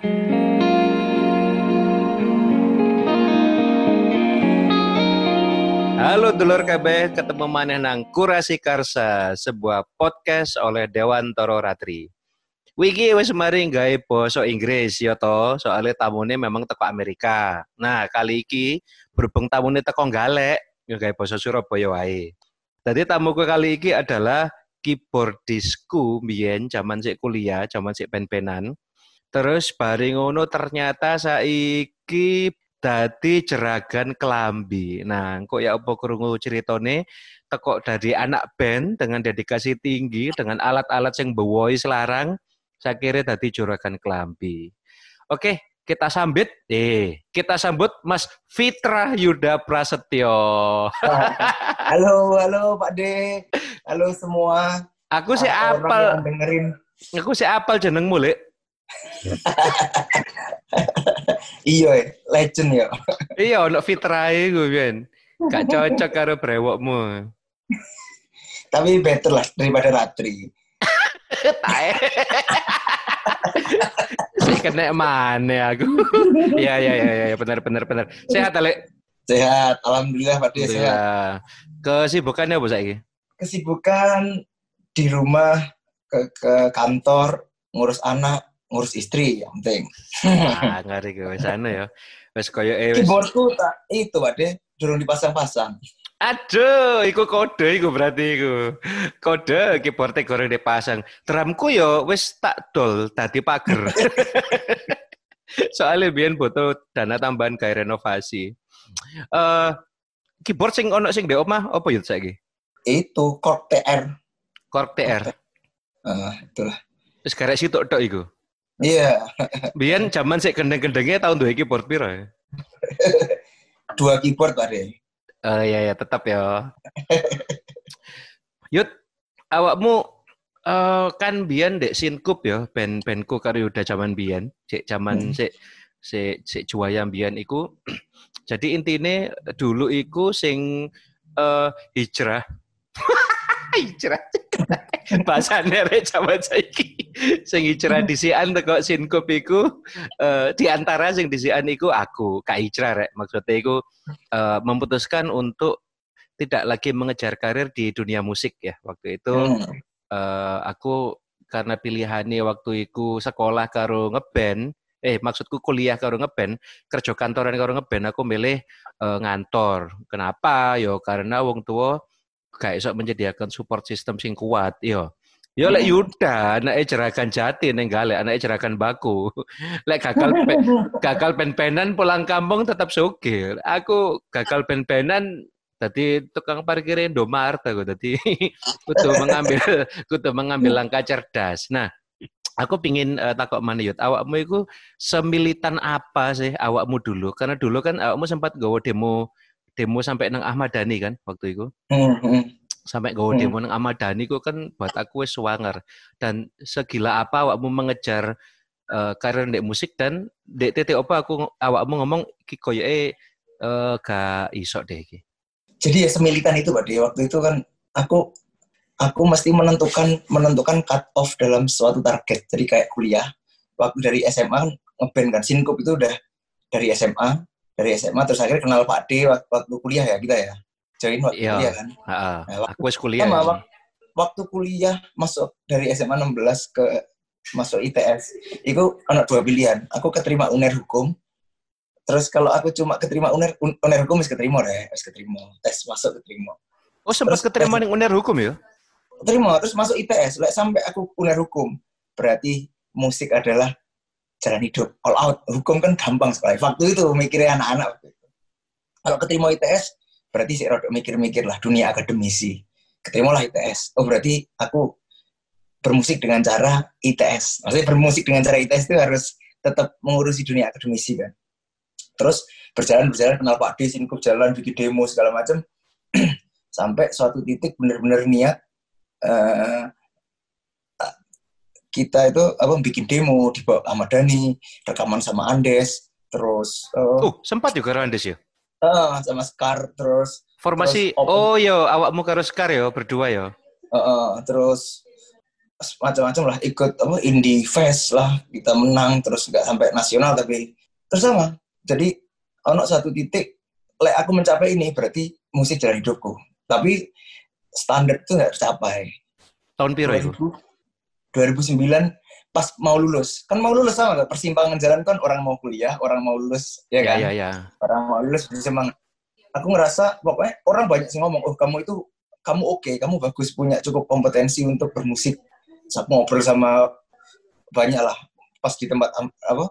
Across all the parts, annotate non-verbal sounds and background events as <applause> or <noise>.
Halo dulur KB, ketemu maneh nang Kurasi Karsa, sebuah podcast oleh Dewan Toro Ratri. Wiki wis mari gawe basa Inggris ya to, soalnya tamune memang teko Amerika. Nah, kali iki berhubung tamune teko Galek, ya gawe basa Surabaya wae. Tadi tamuku kali iki adalah keyboardisku mbiyen zaman sik kuliah, zaman sik pen-penan. Terus bareng ngono ternyata saiki dadi jeragan kelambi. Nah, kok ya apa krungu ceritane teko dari anak band dengan dedikasi tinggi dengan alat-alat yang bewoi selarang saya kira dadi juragan kelambi. Oke, kita sambut eh kita sambut Mas Fitra Yuda Prasetyo. <laughs> halo, halo Pak De. Halo semua. Aku sih apal dengerin. Aku sih apal jenengmu, Lek. Iya, legend ya. iya, ono fitrahe gue kan. Gak cocok karo brewokmu. Tapi better lah daripada Ratri. Tae. si kena mana aku. Iya iya iya ya, benar benar benar. Sehat Ale? Sehat, alhamdulillah Pak Dia sehat. Kesibukannya apa saiki? Kesibukan di rumah ke, ke kantor ngurus anak ngurus istri yang penting. ah, ngari gue sana ya. Wes koyo eh Keyboardku tak itu Pak De, durung dipasang-pasang. Aduh, iku kode iku berarti iku. Kode keyboardnya goreng dipasang. Drumku yo wis tak dol tadi pager. <laughs> Soalnya biyen butuh dana tambahan kayak renovasi. Eh uh, keyboard sing ono sing di omah apa yo saiki? Itu Korg TR. Korg TR. Uh, itulah. Wis karek sitok tok iku. Iya. Yeah. Biyen zaman sik gendeng-gendengnya tahun dua keyboard piro ya? <laughs> dua keyboard Pak De. Oh iya ya, tetap <laughs> ya. Yud, awakmu uh, kan biyen dek Sinkup ya, band-bandku karo udah zaman biyen, cek zaman hmm. sik sik sik juaya biyen iku. <clears throat> Jadi intine dulu iku sing uh, hijrah. <laughs> hijrah. Bahasane rek zaman saiki. Sing hijrah disian teko Sinkup iku uh, di antara sing disian iku aku, Kak Hijrah rek. Maksudnya iku uh, memutuskan untuk tidak lagi mengejar karir di dunia musik ya. Waktu itu hmm. uh, aku karena pilihannya waktu itu sekolah karo ngeband, eh maksudku kuliah karo ngeband, kerja kantoran karo ngeband aku milih uh, ngantor. Kenapa? Yo karena wong tua gak iso menyediakan support system sing kuat yo Yo lek Yuda, anake jerakan jati ning gale, anake jerakan baku. <laughs> Lek gagal pe, gagal pen-penan pulang kampung tetap sugih. Aku gagal pen-penan tadi tukang parkir Indomaret aku tadi <laughs> kudu mengambil <laughs> kudu mengambil langkah cerdas. Nah, aku pingin uh, takut mana yut awakmu itu semilitan apa sih awakmu dulu karena dulu kan awakmu sempat gawe demo demo sampai nang Ahmad Dhani kan waktu itu sampai gawe demo nang Ahmad Dhani ku kan buat aku wis swanger dan segila apa awakmu mengejar uh, karir di musik dan dek titik apa aku awakmu ngomong iki koyoke uh, gak iso deh iki. Jadi ya semilitan itu Pak waktu itu kan aku aku mesti menentukan menentukan cut off dalam suatu target. Jadi kayak kuliah waktu dari SMA ngeband kan Sinkup itu udah dari SMA dari SMA terus akhirnya kenal Pak D waktu, waktu kuliah ya kita ya join waktu iya. kuliah kan? Nah, waktu, aku kuliah sama, ya. waktu kuliah masuk dari SMA 16 ke masuk ITS itu anak dua pilihan. Aku keterima uner hukum. Terus kalau aku cuma keterima uner uner hukum harus keterima deh harus keterima. Tes masuk keterima. Oh sempat keterima dengan uner hukum ya? Terima terus masuk ITS like, sampai aku uner hukum berarti musik adalah jalan hidup. All out. Hukum kan gampang sekali. Waktu itu mikirnya anak-anak kalau keterima ITS berarti sih mikir-mikir lah dunia akademisi keterima lah ITS oh berarti aku bermusik dengan cara ITS maksudnya bermusik dengan cara ITS itu harus tetap mengurusi dunia akademisi kan. Terus berjalan berjalan kenal Pak D singkup jalan bikin demo segala macam <clears throat> sampai suatu titik benar-benar niat uh, kita itu apa bikin demo di bawah Ahmad Dhani, rekaman sama Andes, terus uh, uh sempat juga Andes ya? Uh, sama Scar terus formasi terus oh yo awakmu karo Scar yo berdua yo. Uh, uh, terus macam-macam lah ikut apa indie fest lah kita menang terus nggak sampai nasional tapi terus sama. Jadi ono satu titik lek aku mencapai ini berarti musik jalan hidupku. Tapi standar itu nggak tercapai. Tahun piro itu? 2009 pas mau lulus. Kan mau lulus sama gak? persimpangan jalan kan orang mau kuliah orang mau lulus ya kan? ya, ya, ya. orang mau lulus bisa memang aku ngerasa pokoknya orang banyak sih ngomong oh kamu itu kamu oke okay, kamu bagus punya cukup kompetensi untuk bermusik saya ngobrol sama banyak lah pas di tempat apa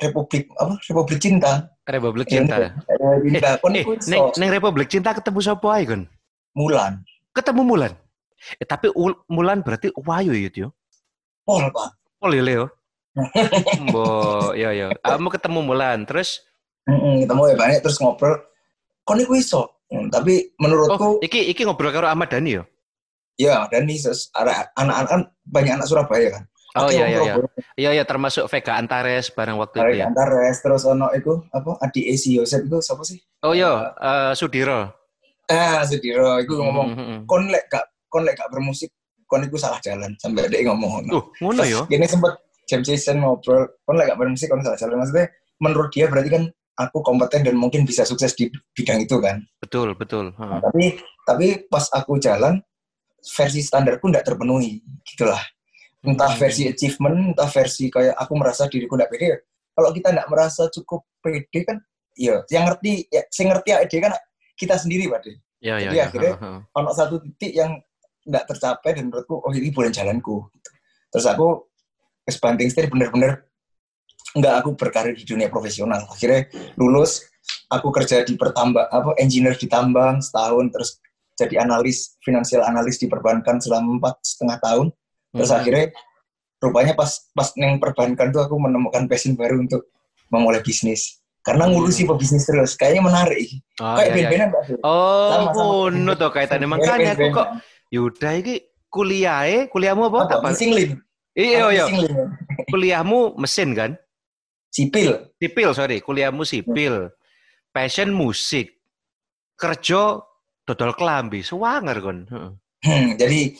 Republik apa Republik Cinta. Republik Cinta. Republik Cinta eh, eh, neng, neng Republik Cinta ketemu siapa aja kan Mulan. Ketemu Mulan? Eh, tapi Mulan berarti wayu ya yo? Pol pak Ya Leo <laughs> Bo, ya ya. Kamu ketemu Mulan, terus? Mm -mm, ketemu ya banyak, terus ngobrol. Kok nih iso? Hmm, tapi menurutku, oh, iki iki ngobrol karo Ahmad Dhani ya? Iya, nih anak-anak kan banyak anak Surabaya kan. Oh iya iya iya. Iya iya termasuk Vega Antares bareng waktu Vega itu ya. Antares terus ono itu apa Adi Esi Yosef itu siapa sih? Oh iya, uh, Sudiro. Ah, Sudiro itu hmm, ngomong mm -hmm. kon lek gak kon lek gak bermusik kon itu salah jalan sampai dia ngomong ngono. Uh, ngono yo. Ini sempat jam session ngobrol kon lek gak bermusik kon salah jalan maksudnya menurut dia berarti kan aku kompeten dan mungkin bisa sukses di bidang itu kan. Betul, betul. Nah, tapi tapi pas aku jalan versi standarku tidak terpenuhi gitulah entah hmm. versi achievement entah versi kayak aku merasa diriku tidak pede kalau kita tidak merasa cukup pede kan ya yang ngerti ya saya ngerti aja kan kita sendiri pak ya, jadi ya, akhirnya ya. satu titik yang tidak tercapai dan menurutku oh ini bulan jalanku gitu. terus aku banting setir bener-bener nggak aku berkarir di dunia profesional akhirnya lulus aku kerja di pertambang apa engineer di tambang setahun terus jadi analis finansial analis di perbankan selama empat setengah tahun terus hmm. akhirnya rupanya pas pas neng perbankan tuh aku menemukan passion baru untuk memulai bisnis karena ngurusi hmm. pebisnis terus kayaknya menarik oh, kayak iya, iya. Mbak. oh kuno tuh kaitannya makanya aku kok Yuda ini kuliah kuliahmu apa? apa? Mesin Iya, iya. Kuliahmu mesin kan? Sipil. Sipil, sorry. Kuliahmu sipil. Passion musik. Kerja dodol kelambi suwanger kon hmm, jadi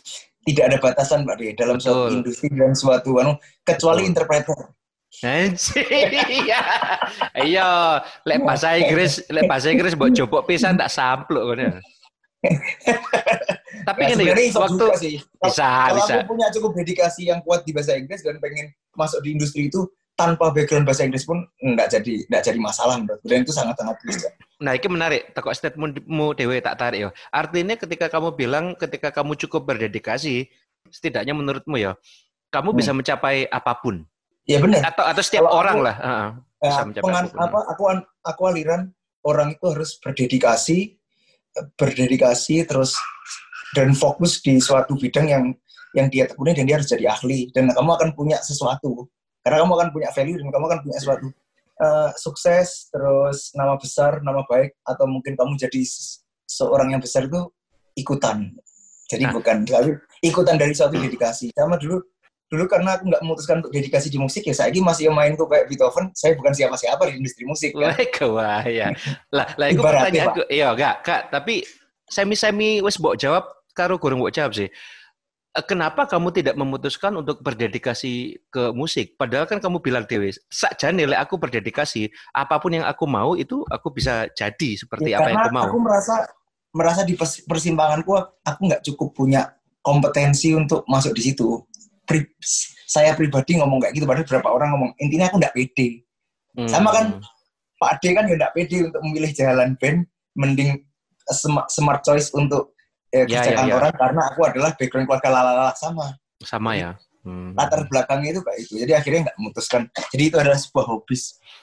tidak ada batasan Pak di dalam Betul. suatu industri dan suatu anu kecuali Betul. interpreter iya, <laughs> iya, lek bahasa Inggris, lek bahasa Inggris buat coba pisan tak sampluk kan ya. <laughs> Tapi ya, ini waktu sih. bisa, kalau bisa. aku punya cukup dedikasi yang kuat di bahasa Inggris dan pengen masuk di industri itu tanpa background bahasa Inggris pun nggak jadi nggak jadi masalah menurut dan itu sangat sangat bisa. Nah, ini menarik. Tekok statementmu Dewi tak tarik ya. Artinya ketika kamu bilang ketika kamu cukup berdedikasi, setidaknya menurutmu ya, kamu hmm. bisa mencapai apa pun. Ya benar. Atau atau setiap Kalau orang aku, lah uh, bisa mencapai pengan, apa pun. apa aku aku aliran orang itu harus berdedikasi berdedikasi terus dan fokus di suatu bidang yang yang dia tekuni dan dia harus jadi ahli. Dan kamu akan punya sesuatu. Karena kamu akan punya value dan kamu akan punya sesuatu uh, sukses terus nama besar nama baik atau mungkin kamu jadi seorang yang besar itu ikutan. Jadi nah. bukan tapi ikutan dari suatu dedikasi. Sama dulu dulu karena aku nggak memutuskan untuk dedikasi di musik ya saya ini masih main tuh kayak Beethoven saya bukan siapa-siapa di industri musik kan? wah ya lah lah itu pertanyaanku iya enggak kak tapi semi semi wes bawa jawab karo kurang bawa jawab sih Eh, kenapa kamu tidak memutuskan untuk berdedikasi ke musik? Padahal kan kamu bilang Dewi, saja nilai aku berdedikasi, apa pun yang aku mau itu aku bisa jadi seperti ya, apa yang aku mau. Aku merasa merasa di persimpanganku aku nggak cukup punya kompetensi untuk masuk di situ. Pri, saya pribadi ngomong kayak gitu, padahal beberapa orang ngomong intinya aku nggak pede. Hmm. Sama kan Pak Ade kan ya nggak pede untuk memilih jalan band, mending smart choice untuk eh, ya, kerja ya, kantoran ya. karena aku adalah background keluarga lalala sama. Sama ya. Hmm. Latar belakangnya itu kayak itu. Jadi akhirnya nggak memutuskan. Jadi itu adalah sebuah hobi,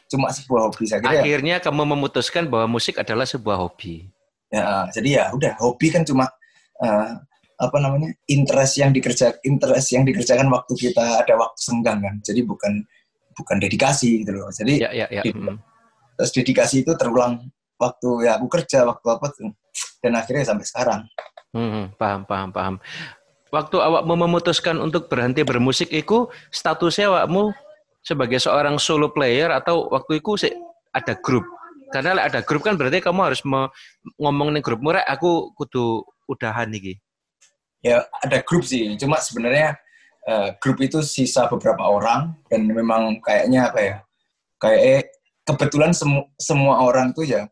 cuma sebuah hobi. Akhirnya, akhirnya kamu memutuskan bahwa musik adalah sebuah hobi. Ya, jadi ya udah hobi kan cuma uh, apa namanya interest yang dikerja interest yang dikerjakan waktu kita ada waktu senggang kan. Jadi bukan bukan dedikasi gitu loh. Jadi ya, ya, ya. Hmm. terus dedikasi itu terulang waktu ya aku kerja waktu apa dan akhirnya sampai sekarang. Hmm, paham, paham, paham. Waktu awak memutuskan untuk berhenti bermusik itu statusnya awakmu sebagai seorang solo player atau waktu itu ada grup. Karena ada grup kan berarti kamu harus ngomong nih grup murah aku kudu udahan nih. Ya ada grup sih, cuma sebenarnya uh, grup itu sisa beberapa orang dan memang kayaknya apa ya kayak kebetulan semu semua orang tuh ya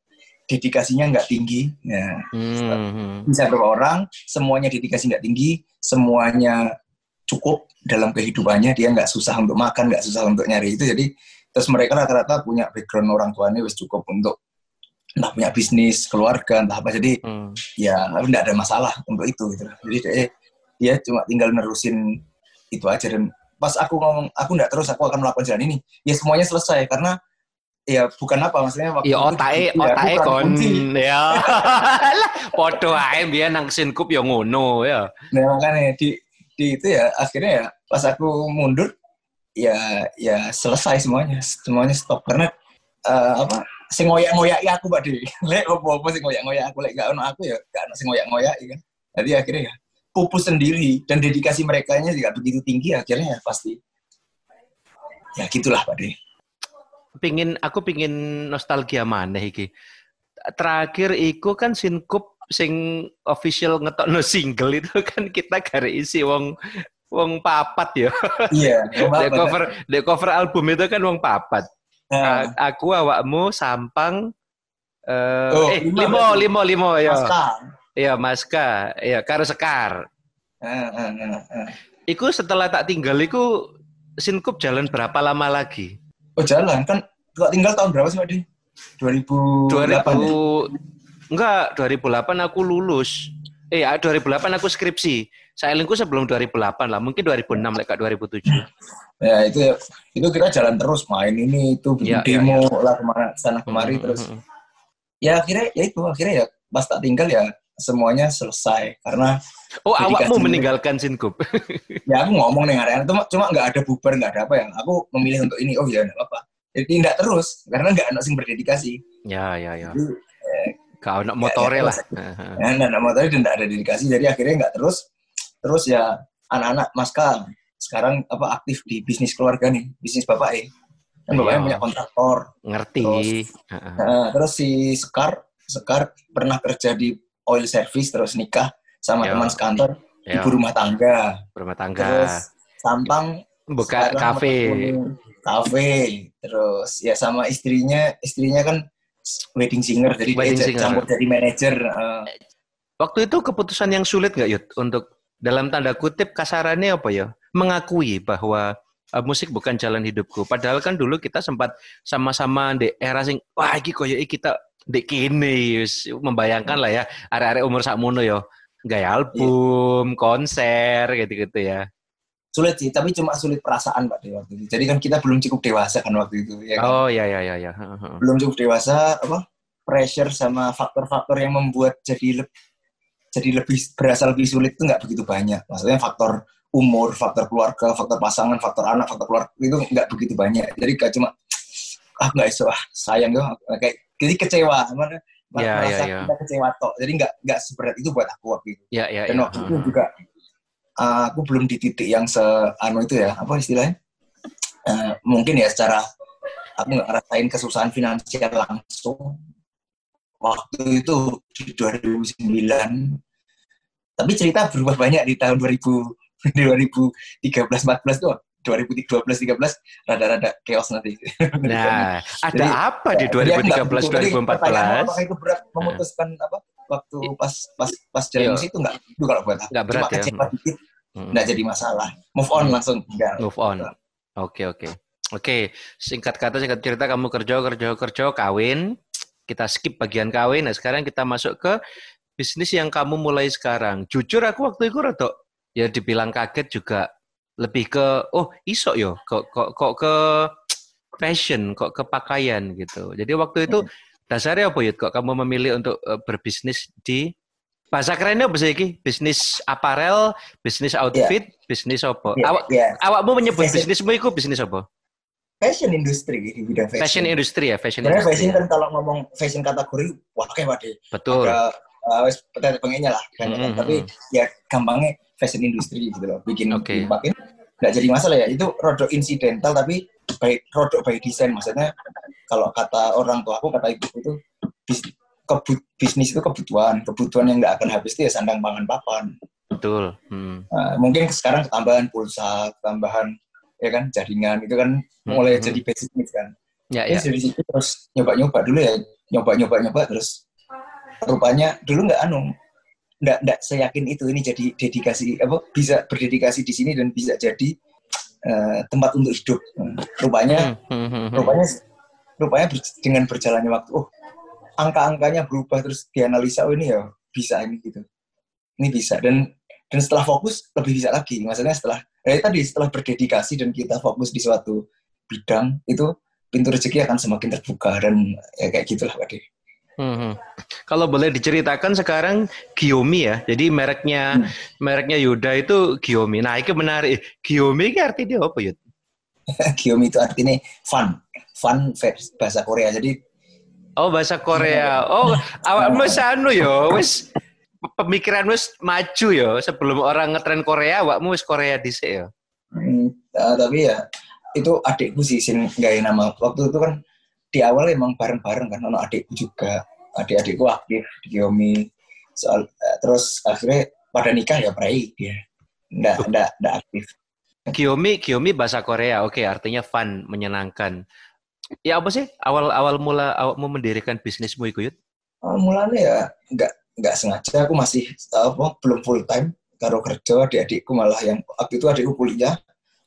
dedikasinya nggak tinggi. Ya. Hmm. bisa beberapa orang semuanya dedikasi nggak tinggi semuanya cukup dalam kehidupannya dia nggak susah untuk makan nggak susah untuk nyari itu. Jadi terus mereka rata-rata punya background orang tuanya wis cukup untuk entah punya bisnis keluarga entah apa. Jadi hmm. ya nggak ada masalah untuk itu gitu. Jadi dia, dia cuma tinggal nerusin itu aja. Dan pas aku ngomong aku nggak terus aku akan melakukan jalan ini. Ya semuanya selesai. Karena ya bukan apa maksudnya waktu ya otae itu, otae ya, kon ya <laughs> podo ae biar nang sinkup ya ngono ya nah makanya di di itu ya akhirnya ya pas aku mundur ya ya selesai semuanya semuanya stop. Karena uh, apa sing ngoyak-ngoyak aku Pak Dewi <laughs> lek opo-opo sing ngoyak-ngoyak aku lek gak ono aku ya gak ono sing ngoyak-ngoyak kan. Jadi akhirnya ya pupus sendiri dan dedikasi mereka nya juga begitu tinggi akhirnya ya pasti. Ya gitulah Pak Dewi pingin aku pingin nostalgia mana iki. Terakhir iku kan sinkup sing official ngetok no single itu kan kita gare isi wong wong papat ya. Iya. <laughs> Yeah, cover the cover album itu kan wong papat. Uh. Aku awakmu sampang uh, oh, eh limo limo limo ya. Iya Maska, iya karo Sekar. Uh, uh, uh, uh. Iku setelah tak tinggal iku Sinkup jalan berapa lama lagi? Oh jalan kan kok tinggal tahun berapa sih Pak Di? 2008 2000, ya? Enggak, 2008 aku lulus. Eh, 2008 aku skripsi. Sailingku sebelum 2008 lah, mungkin 2006 lek 2007. Ya, itu itu kita jalan terus main ini itu bikin ya, demo ya, ya. lah ke mana sana kemari hmm, terus. Hmm, hmm. Ya akhirnya ya itu akhirnya ya pas tak tinggal ya semuanya selesai. Karena Oh, awakmu meninggalkan Sinkup. <laughs> ya aku ngomong nih area cuma cuma nggak ada bubar nggak ada apa ya. Aku memilih untuk ini. Oh ya nggak apa-apa. Jadi tidak terus karena nggak anak sing berdedikasi. Ya ya ya. Jadi, eh, kau anak motornya lah. ya, anak motornya dan tidak ada dedikasi. Jadi akhirnya nggak terus. Terus ya anak-anak maska sekarang apa aktif di bisnis keluarga nih bisnis bapak eh. Kan bapaknya punya kontraktor. Ngerti. Terus, uh-huh. nah, terus si Sekar Sekar pernah kerja di oil service terus nikah sama Yo. teman sekantor Yo. ibu rumah tangga rumah tangga terus Sampang buka kafe kafe terus ya sama istrinya istrinya kan wedding singer jadi wedding dia singer. campur jadi manajer uh. waktu itu keputusan yang sulit nggak Yud untuk dalam tanda kutip kasarannya apa ya mengakui bahwa uh, musik bukan jalan hidupku padahal kan dulu kita sempat sama-sama di era sing wah iki koyo kita di kini membayangkan lah ya area-area umur sakmono yo gaya album, yeah. konser gitu-gitu ya. Sulit sih tapi cuma sulit perasaan pak waktu itu jadi kan kita belum cukup dewasa kan waktu itu ya kan? oh ya ya ya ya. Belum cukup dewasa apa pressure sama faktor-faktor yang membuat jadi lebih jadi lebih berasa lebih sulit itu nggak begitu banyak. Maksudnya faktor umur faktor keluarga faktor pasangan faktor anak faktor keluarga itu nggak begitu banyak. Jadi gak cuma ah nggak iso ah sayang dong kayak jadi kecewa mana ya, merasa ya, ya. kita kecewa tok. Jadi nggak nggak seberat itu buat aku waktu itu. Ya, ya, dan ya. waktu itu juga uh, aku belum di titik yang se anu itu ya apa istilahnya? Uh, mungkin ya secara aku nggak ngerasain kesusahan finansial langsung. Waktu itu di 2009 tapi cerita berubah banyak di tahun 2000 2013 14 tuh 2012 13 rada-rada chaos nanti. Nah, <laughs> ada Jadi, apa di 2013 2014? Apakah itu berat memutuskan apa? waktu pas pas pas jalan iya. itu nggak itu kalau buat aku nggak berat Cuma ya dikit hmm. jadi masalah move on hmm. langsung enggak move on oke oke okay. oke singkat kata singkat cerita kamu kerja kerja kerja kawin kita skip bagian kawin nah sekarang kita masuk ke bisnis yang kamu mulai sekarang jujur aku waktu itu rada ya dibilang kaget juga lebih ke oh iso yo kok kok kok ke fashion kok ke pakaian gitu jadi waktu itu hmm dasarnya apa ya kok kamu memilih untuk uh, berbisnis di bahasa kerennya apa sih bisnis aparel bisnis outfit yeah. bisnis apa yeah, awak yeah. awakmu menyebut fashion. bisnismu itu bisnis apa fashion industry di bidang fashion fashion industry ya fashion Karena fashion ya. kan kalau ngomong fashion kategori wah kayak waduh betul ada uh, eh, pengennya lah kan, mm -hmm. tapi ya gampangnya fashion industry gitu loh bikin okay. bikin nggak jadi masalah ya itu rodok insidental tapi baik rodok by design maksudnya kalau kata orang tua aku kata ibu itu bis, kebut, bisnis itu kebutuhan kebutuhan yang nggak akan habis itu ya sandang pangan papan betul. Hmm. Nah, mungkin sekarang ketambahan pulsa, tambahan ya kan jaringan itu kan mulai Hmm. jadi basic needs kan. Ya, Ya, dari situ terus nyoba-nyoba dulu ya, nyoba-nyoba nyoba terus rupanya dulu nggak anu nggak nggak seyakin itu. Ini jadi dedikasi apa bisa berdedikasi di sini dan bisa jadi eh, tempat untuk hidup. Rupanya Hmm, hmm, hmm, rupanya rupanya ber- dengan berjalannya waktu oh angka-angkanya berubah terus dianalisa oh ini ya bisa ini gitu. Ini bisa. Dan dan setelah fokus lebih bisa lagi. Maksudnya setelah ya tadi setelah berdedikasi dan kita fokus di suatu bidang itu pintu rezeki akan semakin terbuka dan ya kayak gitulah Pak. Hmm, hmm. Kalau boleh diceritakan sekarang Giomi ya. Jadi mereknya Hmm. mereknya Yuda itu Giomi. Nah, itu menarik. Giomi ini artinya apa, Yud? <laughs> Gyomi itu artinya fun fun bahasa Korea jadi Oh, bahasa Korea. Oh, <laughs> awak mas anu ya, wis pemikiran wis maju ya. Sebelum orang ngetren Korea, awakmu wis Korea dhisik ya. Hmm, uh, tapi ya itu adikku sih sing nggak nama waktu itu kan di awal emang bareng-bareng kan ono adikku juga adik-adikku aktif di Gyomi soal eh, terus akhirnya pada nikah ya prai dia nggak nggak nggak aktif Giomi, Giomi bahasa Korea. Oke, artinya fun, menyenangkan. Ya apa sih awal awal mula awakmu mendirikan bisnismu iku, Yud? awal mulanya ya nggak nggak sengaja aku masih apa belum full time karo kerja adik-adikku malah yang waktu itu adikku kuliah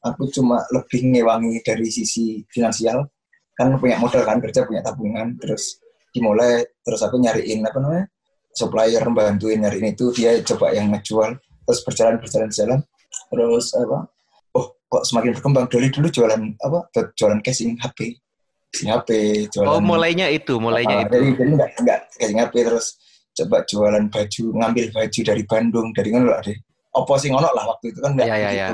aku cuma lebih ngewangi dari sisi finansial kan punya modal kan kerja punya tabungan terus dimulai terus aku nyariin apa namanya supplier bantuin nyariin itu dia coba yang ngejual terus berjalan berjalan jalan terus apa oh kok semakin berkembang dari dulu jualan apa jualan casing HP casing HP jualan Oh, mulainya itu, mulainya Ah, itu. Jadi, jadi nggak nggak kayak HP terus coba jualan baju, ngambil baju dari Bandung, dari kan lah deh. Opo sih ngono lah waktu itu kan nggak Ya, ya, ya.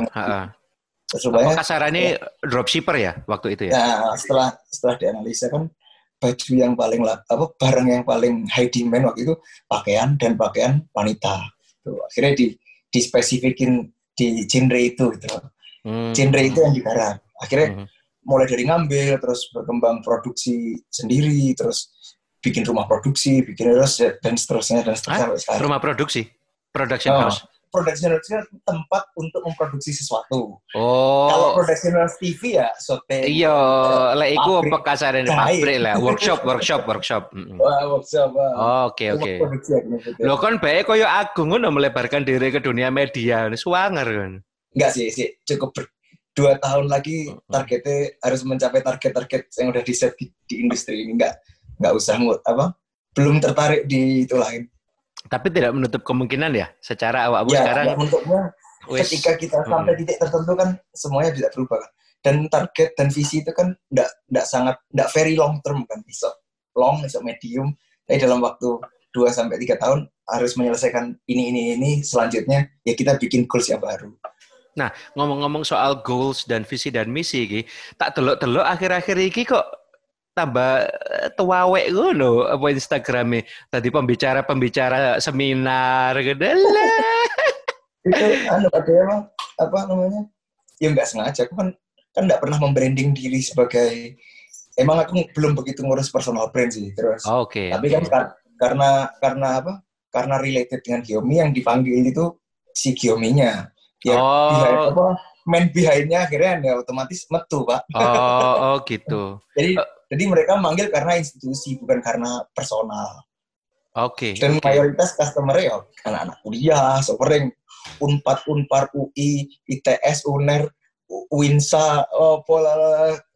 Apa kasarannya dropshipper ya waktu itu ya? nah, setelah setelah dianalisa kan baju yang paling apa barang yang paling high demand waktu itu pakaian dan pakaian wanita. Tuh, akhirnya di dispesifikin di genre itu gitu. Hmm. Genre itu yang digarap. Akhirnya Hmm. mulai dari ngambil terus berkembang produksi sendiri terus bikin rumah produksi bikin terus dan seterusnya dan seterusnya Hah? sekarang Rumah produksi, production Oh. house. Production house kan tempat untuk memproduksi sesuatu kalau Oh, production house TV ya sote iya, lek iku pabrik apa jahit. pabrik lah, workshop, workshop, workshop. Wah workshop wah. Oh, Oke, oke. produksi ya. Lo kan baik koyo Agung ngono melebarkan diri ke dunia media, suwanger kan. enggak sih sih cukup ber- dua tahun lagi targetnya harus mencapai target-target yang udah di set di, di industri ini enggak enggak usah ngut apa belum tertarik di itu lain Tapi tidak menutup kemungkinan ya, secara awakmu ya sekarang ya, untuknya wis ketika kita sampai titik tertentu kan semuanya bisa berubah kan. Dan target dan visi itu kan enggak enggak sangat enggak very long term kan bisa long bisa medium tapi dalam waktu 2 sampai 3 tahun harus menyelesaikan ini ini ini selanjutnya ya kita bikin goals yang baru. ngomong-ngomong soal goals dan visi dan misi iki, tak delok-delok akhir-akhir iki kok tambah eh, tuawek ngono apa Instagramnya tadi pembicara-pembicara seminar gitu lah. Itu anu ada emang apa namanya? Ya enggak sengaja aku kan kan enggak pernah membranding diri sebagai emang aku belum begitu ngurus personal brand sih terus Oke. tapi kan kar- karena karena apa karena related dengan Giomi yang dipanggil itu si Giominya ya Oh. behind, apa main behindnya akhirnya ya otomatis metu pak Oh, oh gitu. <laughs> jadi Eh. Jadi mereka manggil karena institusi bukan karena personal Oke. dan oke. mayoritas customer ya anak-anak kuliah sopering unpad unpar UI ITS uner Winsa oh, pola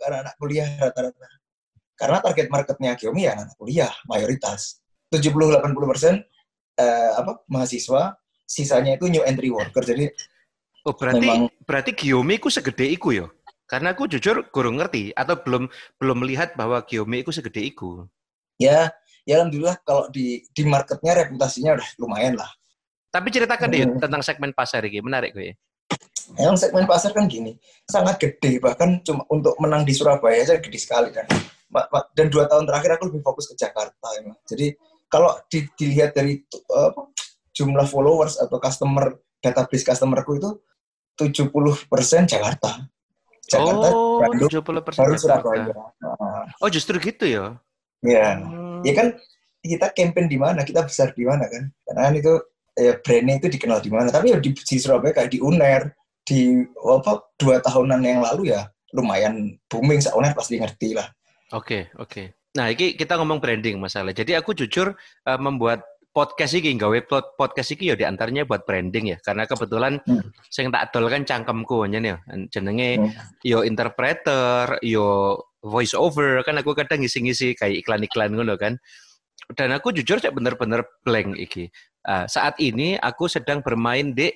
anak-anak kuliah rata-rata karena target marketnya Giomi ya anak kuliah mayoritas 70-80 persen eh, apa mahasiswa sisanya itu new entry worker jadi Oh, berarti memang- berarti Giomi ku segede iku yo. Karena aku jujur kurang ngerti atau belum belum melihat bahwa Giomi itu segede iku. ya ya alhamdulillah kalau di di marketnya reputasinya udah lumayan lah Tapi ceritakan deh Hmm. tentang segmen pasar ini, menarik gue. Emang segmen pasar kan gini, sangat gede bahkan cuma untuk menang di Surabaya aja gede sekali kan. Dan dua tahun terakhir aku lebih fokus ke Jakarta emang. Jadi kalau di- dilihat dari uh, jumlah followers atau customer database customerku itu 70% Jakarta. Jakarta, oh, Bandung, 70 persen baru Surabaya. Nah, Oh, justru gitu ya. ya, Hmm. ya kan kita campaign di mana, kita besar di mana kan. Karena kan itu ya brandnya itu dikenal di mana. Tapi ya di, di Surabaya kayak di Uner, di apa dua tahunan yang lalu ya lumayan booming. Uner pasti ngerti lah. Oke, okay, oke. Okay. Nah, ini kita ngomong branding masalah. Jadi aku jujur uh, membuat podcast ini gawe podcast ini ya di antaranya buat branding ya. Karena kebetulan hmm. sing tak adol kan cangkemku aja nih jenenge hmm. yo interpreter yo voice over kan aku kadang ngisi-ngisi kayak iklan-iklan ngono kan. Dan aku jujur cek bener-bener blank iki. Uh, saat ini aku sedang bermain di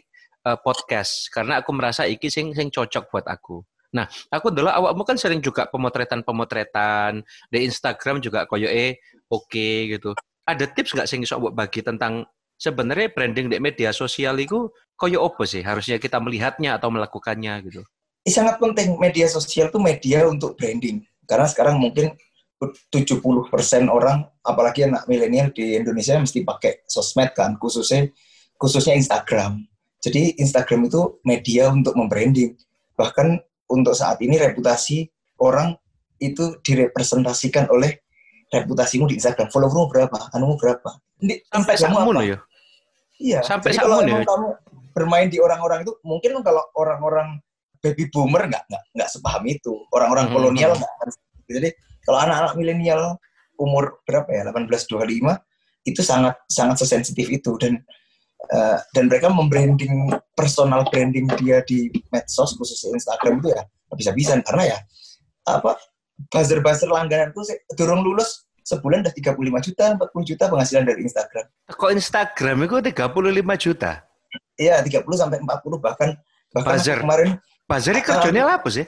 uh, podcast. Karena aku merasa iki sing sing cocok buat aku. Nah, aku adalah awakmu kan sering juga pemotretan-pemotretan. Di Instagram juga koyo eh oke okay, gitu ada tips nggak sih iso bagi tentang sebenarnya branding di media sosial itu koyo opo sih harusnya kita melihatnya atau melakukannya gitu? Sangat penting media sosial itu media untuk branding karena sekarang mungkin 70% orang apalagi anak milenial di Indonesia mesti pakai sosmed kan khususnya khususnya Instagram. Jadi Instagram itu media untuk membranding. Bahkan untuk saat ini reputasi orang itu direpresentasikan oleh reputasimu di Instagram, followermu berapa, anumu berapa. Di, sampai sakmu ya? Iya. Sampai kalau ya? kamu bermain di orang-orang itu, mungkin kalau orang-orang baby boomer nggak nggak nggak sepaham itu. Orang-orang hmm. kolonial nggak akan. Jadi kalau anak-anak milenial umur berapa ya, 18 25 itu sangat sangat sesensitif itu dan uh, dan mereka membranding personal branding dia di medsos khusus Instagram itu ya bisa-bisa karena ya apa buzzer-buzzer langganan tuh durung lulus sebulan udah 35 juta, 40 juta penghasilan dari Instagram. Kok Instagram itu 35 juta? Iya, 30 sampai 40 bahkan bahkan buzzer. kemarin buzzer ini kerjanya apa sih?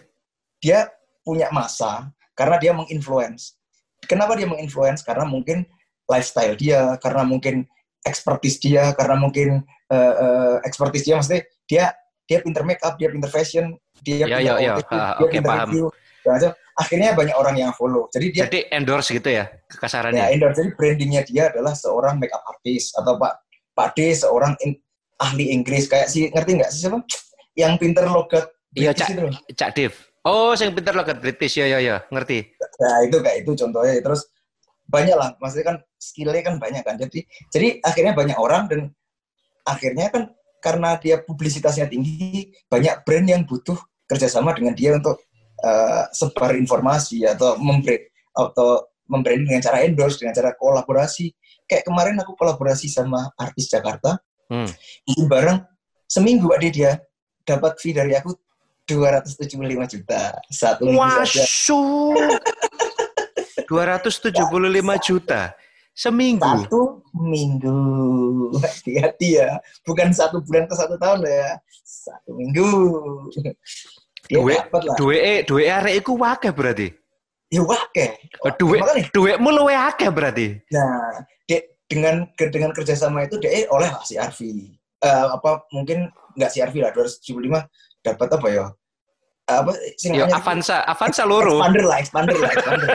Dia punya masa karena dia menginfluence. Kenapa dia menginfluence? Karena mungkin lifestyle dia, karena mungkin expertise dia, karena mungkin uh, uh, expertise dia maksudnya dia dia pinter make up, dia pinter fashion, dia ya, pinter ya, ya. dia okay, pinter paham. review akhirnya banyak orang yang follow. Jadi dia Jadi endorse gitu ya kekasarannya. Ya, endorse. Jadi brandingnya dia adalah seorang makeup artist atau Pak Pak D seorang in, ahli Inggris kayak si ngerti nggak sih siapa? Yang pinter logat Iya, Cak, itu. Cak Dev. Oh, yang pinter logat British ya ya ya, ngerti. Nah, itu kayak itu contohnya. Terus banyak lah, maksudnya kan skillnya kan banyak kan. Jadi jadi akhirnya banyak orang dan akhirnya kan karena dia publisitasnya tinggi, banyak brand yang butuh kerjasama dengan dia untuk uh, sebar informasi atau memberi atau membranding dengan cara endorse dengan cara kolaborasi kayak kemarin aku kolaborasi sama artis Jakarta hmm. bikin bareng seminggu ada dia dapat fee dari aku 275 juta satu minggu saja. 275 juta seminggu. Satu minggu. Hati-hati ya. Bukan satu bulan ke satu tahun ya. Satu minggu. Lah. Duit, duit arek iku wakeh berarti. Ya. Oh, duit, duitmu luwe akeh berarti. Nah, dia, dengan dengan kerjasama itu dia oleh lah si Arfi. Uh, apa mungkin nggak si Arfi lah 275 dapat apa ya? apa sing ya, Avanza, Avanza loro. Expander lah, expander lah, expander.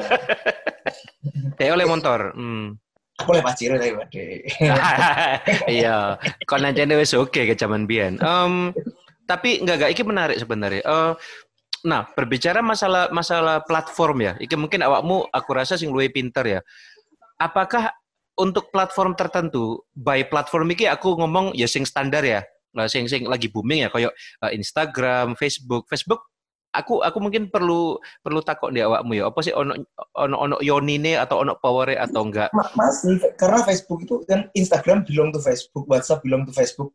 <laughs> Dia oleh motor. Hmm. Aku oleh paciro tapi <laughs> Iya, kon aja wis oke ke zaman biyen. Um, tapi enggak enggak ini menarik sebenarnya. Uh, nah, berbicara masalah masalah platform ya. Iki mungkin awakmu aku rasa sing luwih pinter ya. Apakah untuk platform tertentu, by platform ini aku ngomong ya sing standar ya. Nah, sing sing lagi booming ya kayak uh, Instagram, Facebook. Facebook aku aku mungkin perlu perlu takut di awakmu ya. Apa sih ono ono ono yonine atau ono power atau enggak? Masih karena Facebook itu kan Instagram belum tuh Facebook, WhatsApp belum tuh Facebook.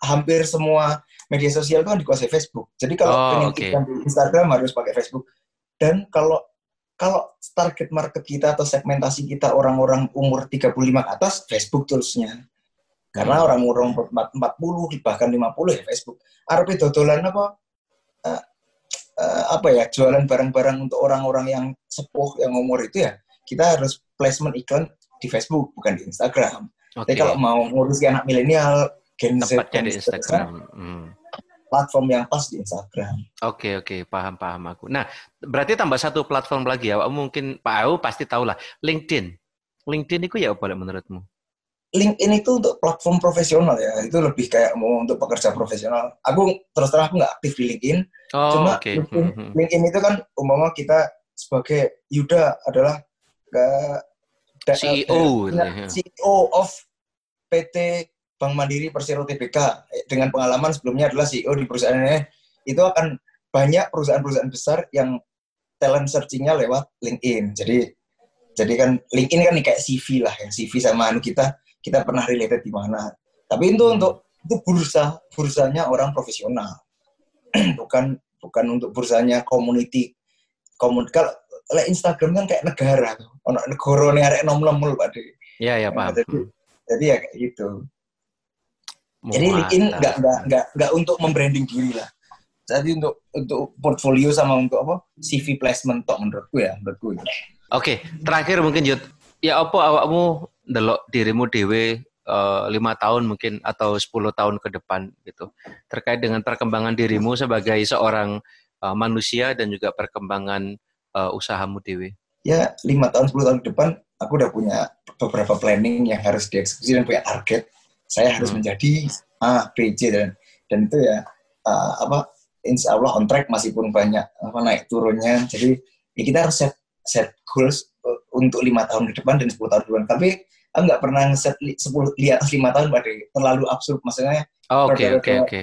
Hampir semua media sosial itu kan dikuasai Facebook. Jadi kalau oh, pengen okay. di Instagram harus pakai Facebook. Dan kalau kalau target market kita atau segmentasi kita orang-orang umur 35 ke atas, Facebook toolsnya. Karena hmm. orang-orang 40 bahkan 50 ya Facebook. Arep dodolan apa? Uh, uh, apa ya jualan barang-barang untuk orang-orang yang sepuh yang umur itu ya kita harus placement iklan di Facebook bukan di Instagram. Okay. Tapi kalau mau ngurus anak milenial, Gen Z, di Instagram. Hmm platform yang pas di Instagram. Oke oke paham paham aku. Nah berarti tambah satu platform lagi ya. Mungkin Pak Au pasti tahu lah LinkedIn. LinkedIn itu ya apa menurutmu? LinkedIn itu untuk platform profesional ya. Itu lebih kayak mau untuk pekerja profesional. Aku terus terang aku nggak aktif di LinkedIn. Oh, Cuma okay. LinkedIn, mm-hmm. LinkedIn itu kan umpama kita sebagai Yuda adalah ke CEO, CEO of PT Bank Mandiri Persero TBK dengan pengalaman sebelumnya adalah CEO di perusahaannya itu akan banyak perusahaan-perusahaan besar yang talent searchingnya lewat LinkedIn. Jadi jadi kan LinkedIn kan kayak CV lah ya CV sama anu kita kita pernah related di mana. Tapi itu hmm. untuk itu bursa bursanya orang profesional <clears throat> bukan bukan untuk bursanya community komun kalau Instagram kan kayak negara tuh ono negara nih arek nom nom pak Iya ya paham. Jadi, jadi ya kayak gitu. Jadi LinkedIn nggak nggak nggak nggak untuk membranding diri lah. Jadi untuk untuk portfolio sama untuk apa CV placement tok menurutku ya menurutku. Ya. Oke, terakhir mungkin Jut. Ya apa awakmu delok dirimu dewe uh, lima tahun mungkin atau 10 tahun ke depan gitu terkait dengan perkembangan dirimu sebagai seorang uh, manusia dan juga perkembangan uh, usahamu dewi ya lima tahun 10 tahun ke depan aku udah punya beberapa planning yang harus dieksekusi dan punya target saya harus hmm. menjadi A B C dan dan itu ya uh, apa insya Allah on track masih pun banyak apa naik turunnya. Jadi ya kita harus set set goals untuk lima tahun ke depan dan 10 tahun ke depan. Tapi aku nggak pernah ngeset sepuluh di atas lima tahun pada terlalu absurd. Maksudnya oke oke oke.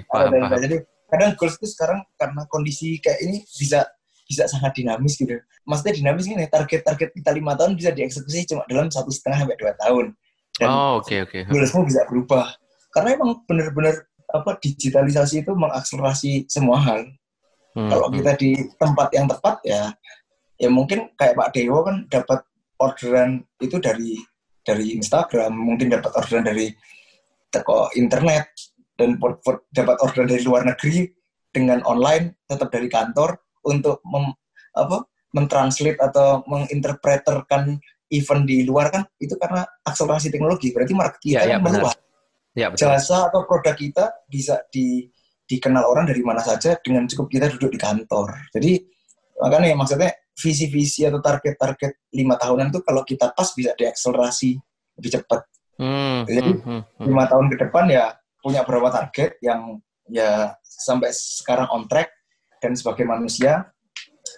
jadi kadang goals itu sekarang karena kondisi kayak ini bisa bisa sangat dinamis gitu. Maksudnya dinamis ini target-target kita lima tahun bisa dieksekusi cuma dalam satu setengah sampai dua tahun dan oh, oke okay, oke okay. goalsmu bisa berubah karena emang benar-benar apa digitalisasi itu mengakselerasi semua hal hmm, kalau hmm. kita di tempat yang tepat ya ya mungkin kayak Pak Dewo kan dapat orderan itu dari dari Instagram, mungkin dapat orderan dari toko internet dan dapat orderan dari luar negeri dengan online tetap dari kantor untuk mem, apa mentranslate atau menginterpreterkan event di luar kan itu karena akselerasi teknologi berarti market kita ya, ya, meluas. Ya, jasa atau produk kita bisa di dikenal orang dari mana saja dengan cukup kita duduk di kantor. Jadi makanya maksudnya visi-visi atau target-target lima tahunan itu kalau kita pas bisa diakselerasi lebih cepat. Hmm, Jadi hmm, hmm, hmm, lima tahun ke depan ya punya beberapa target yang ya sampai sekarang on track dan sebagai manusia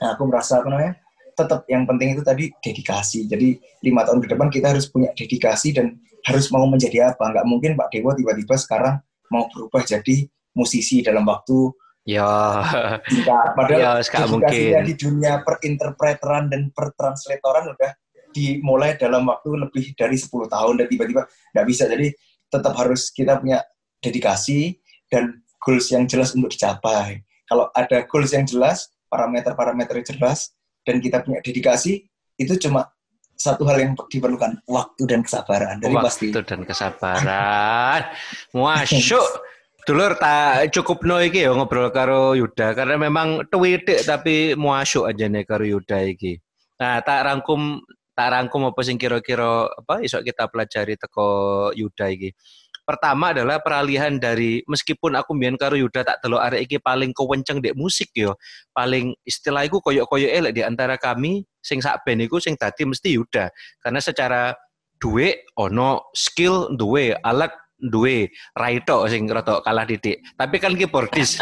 aku merasa apa namanya tetap yang penting itu tadi dedikasi. Jadi lima tahun ke depan kita harus punya dedikasi dan harus mau menjadi apa. Nggak mungkin Pak Dewo tiba-tiba sekarang mau berubah jadi musisi dalam waktu Ya. Nah, <laughs> padahal ya, mungkin. di dunia perinterpreteran dan pertranslatoran udah dimulai dalam waktu lebih dari 10 tahun dan tiba-tiba nggak bisa. Jadi tetap harus kita punya dedikasi dan goals yang jelas untuk dicapai. Kalau ada goals yang jelas, parameter-parameter jelas, dan kita punya dedikasi, itu cuma satu hal yang diperlukan waktu dan kesabaran. Jadi waktu pasti. dan kesabaran. <laughs> Masuk. Dulur tak cukup no iki ya ngobrol karo Yuda karena memang tweetik tapi muasyuk aja nih karo Yuda iki. Nah, tak rangkum tak rangkum apa sing kira-kira apa iso kita pelajari teko Yuda iki. Pertama adalah peralihan dari meskipun aku mbiyen karo Yuda tak delok arek iki paling kewenceng dek musik yo. Paling istilah iku koyok-koyok elek di antara kami sing sak ben iku sing dadi mesti Yuda. Karena secara duwe ono skill duwe alat duwe raito sing rada kalah didik. Tapi kan keyboardis.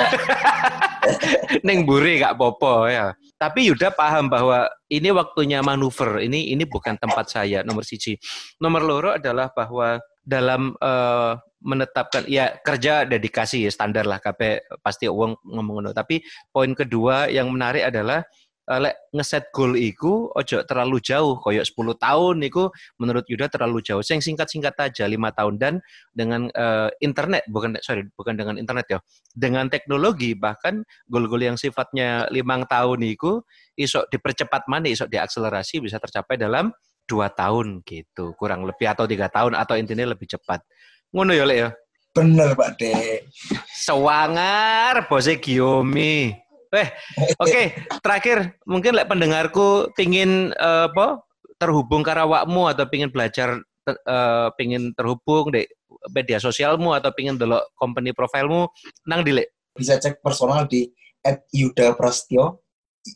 <laughs> Neng buri gak popo ya. Tapi Yuda paham bahwa ini waktunya manuver. Ini ini bukan tempat saya nomor siji. Nomor loro adalah bahwa dalam uh, menetapkan ya kerja dedikasi standar lah KP pasti uang ngomong tapi poin kedua yang menarik adalah uh, lek ngeset goal iku ojo terlalu jauh koyok 10 tahun iku menurut Yuda terlalu jauh. Yang singkat-singkat aja lima tahun dan dengan uh, internet bukan sorry bukan dengan internet ya. Dengan teknologi bahkan goal-goal yang sifatnya lima tahun iku isok dipercepat mana isok diakselerasi bisa tercapai dalam dua tahun gitu kurang lebih atau tiga tahun atau intinya lebih cepat. Ngono ya ya? Bener pak dek. Sewangar bose Giomi Eh, <laughs> oke, okay. terakhir mungkin lek pendengarku pingin uh, apa terhubung karawakmu atau pingin belajar uh, pingin terhubung di media sosialmu atau pingin delok company profilmu nang dilek bisa cek personal di @yuda Prastio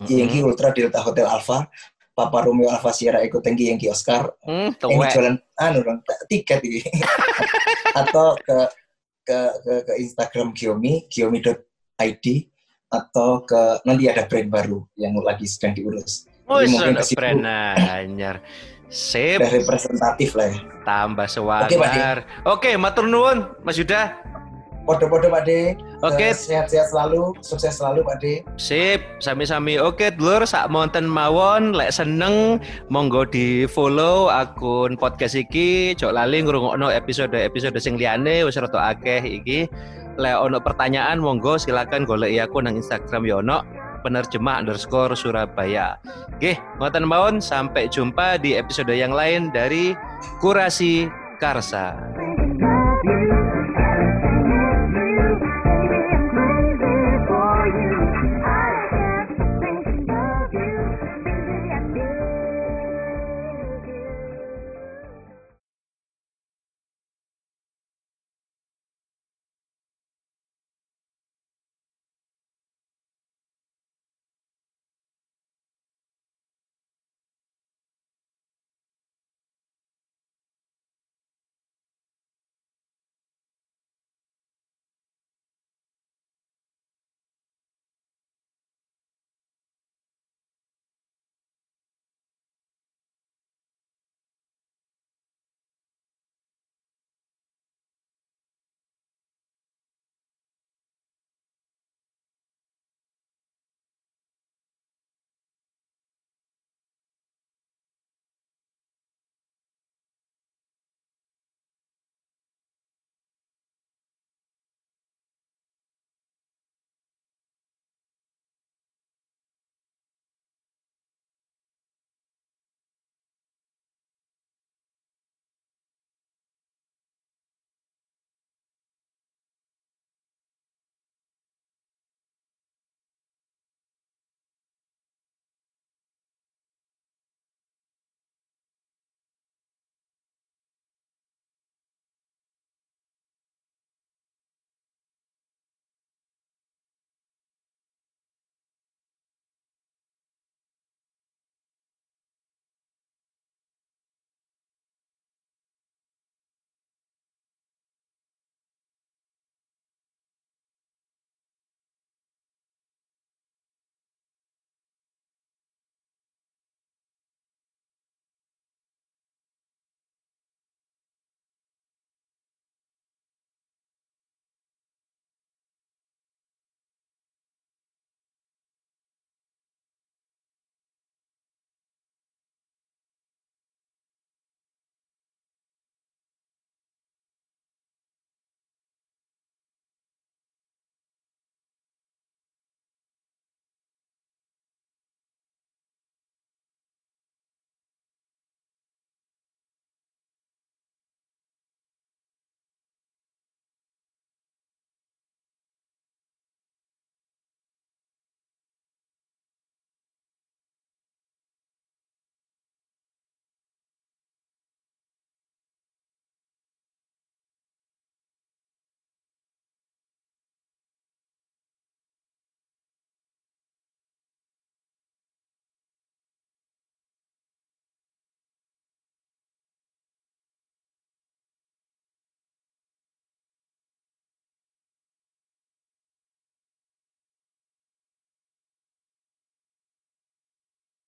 mm -hmm. Ultra Delta Hotel Alpha Papa Romeo Alpha Sierra Eko Tengki Yankee Oscar mm, ini jualan anu dong tiket ini <laughs> atau ke ke ke, ke Instagram Giomi giomi.id atau ke nanti ada brand baru yang lagi sedang diurus. Oh, Jadi mungkin ke brand anyar. Sip, Udah representatif lah ya. tambah Oke, Pak De. sewangar. Oke, matur nuwun Mas Yuda. Podo-podo Pak De. Oke. Eh, Sehat-sehat selalu, sukses selalu Pak De. Sip, sami-sami. Oke, dulur sak monten mawon lek seneng monggo di follow akun podcast iki. Jok lali ngrungokno episode-episode sing liyane wis rada akeh iki. Lek ono pertanyaan monggo silakan goleki aku nang Instagram Yono penerjemah underscore Surabaya. Oke, ngoten mawon sampai jumpa di episode yang lain dari Kurasi Karsa.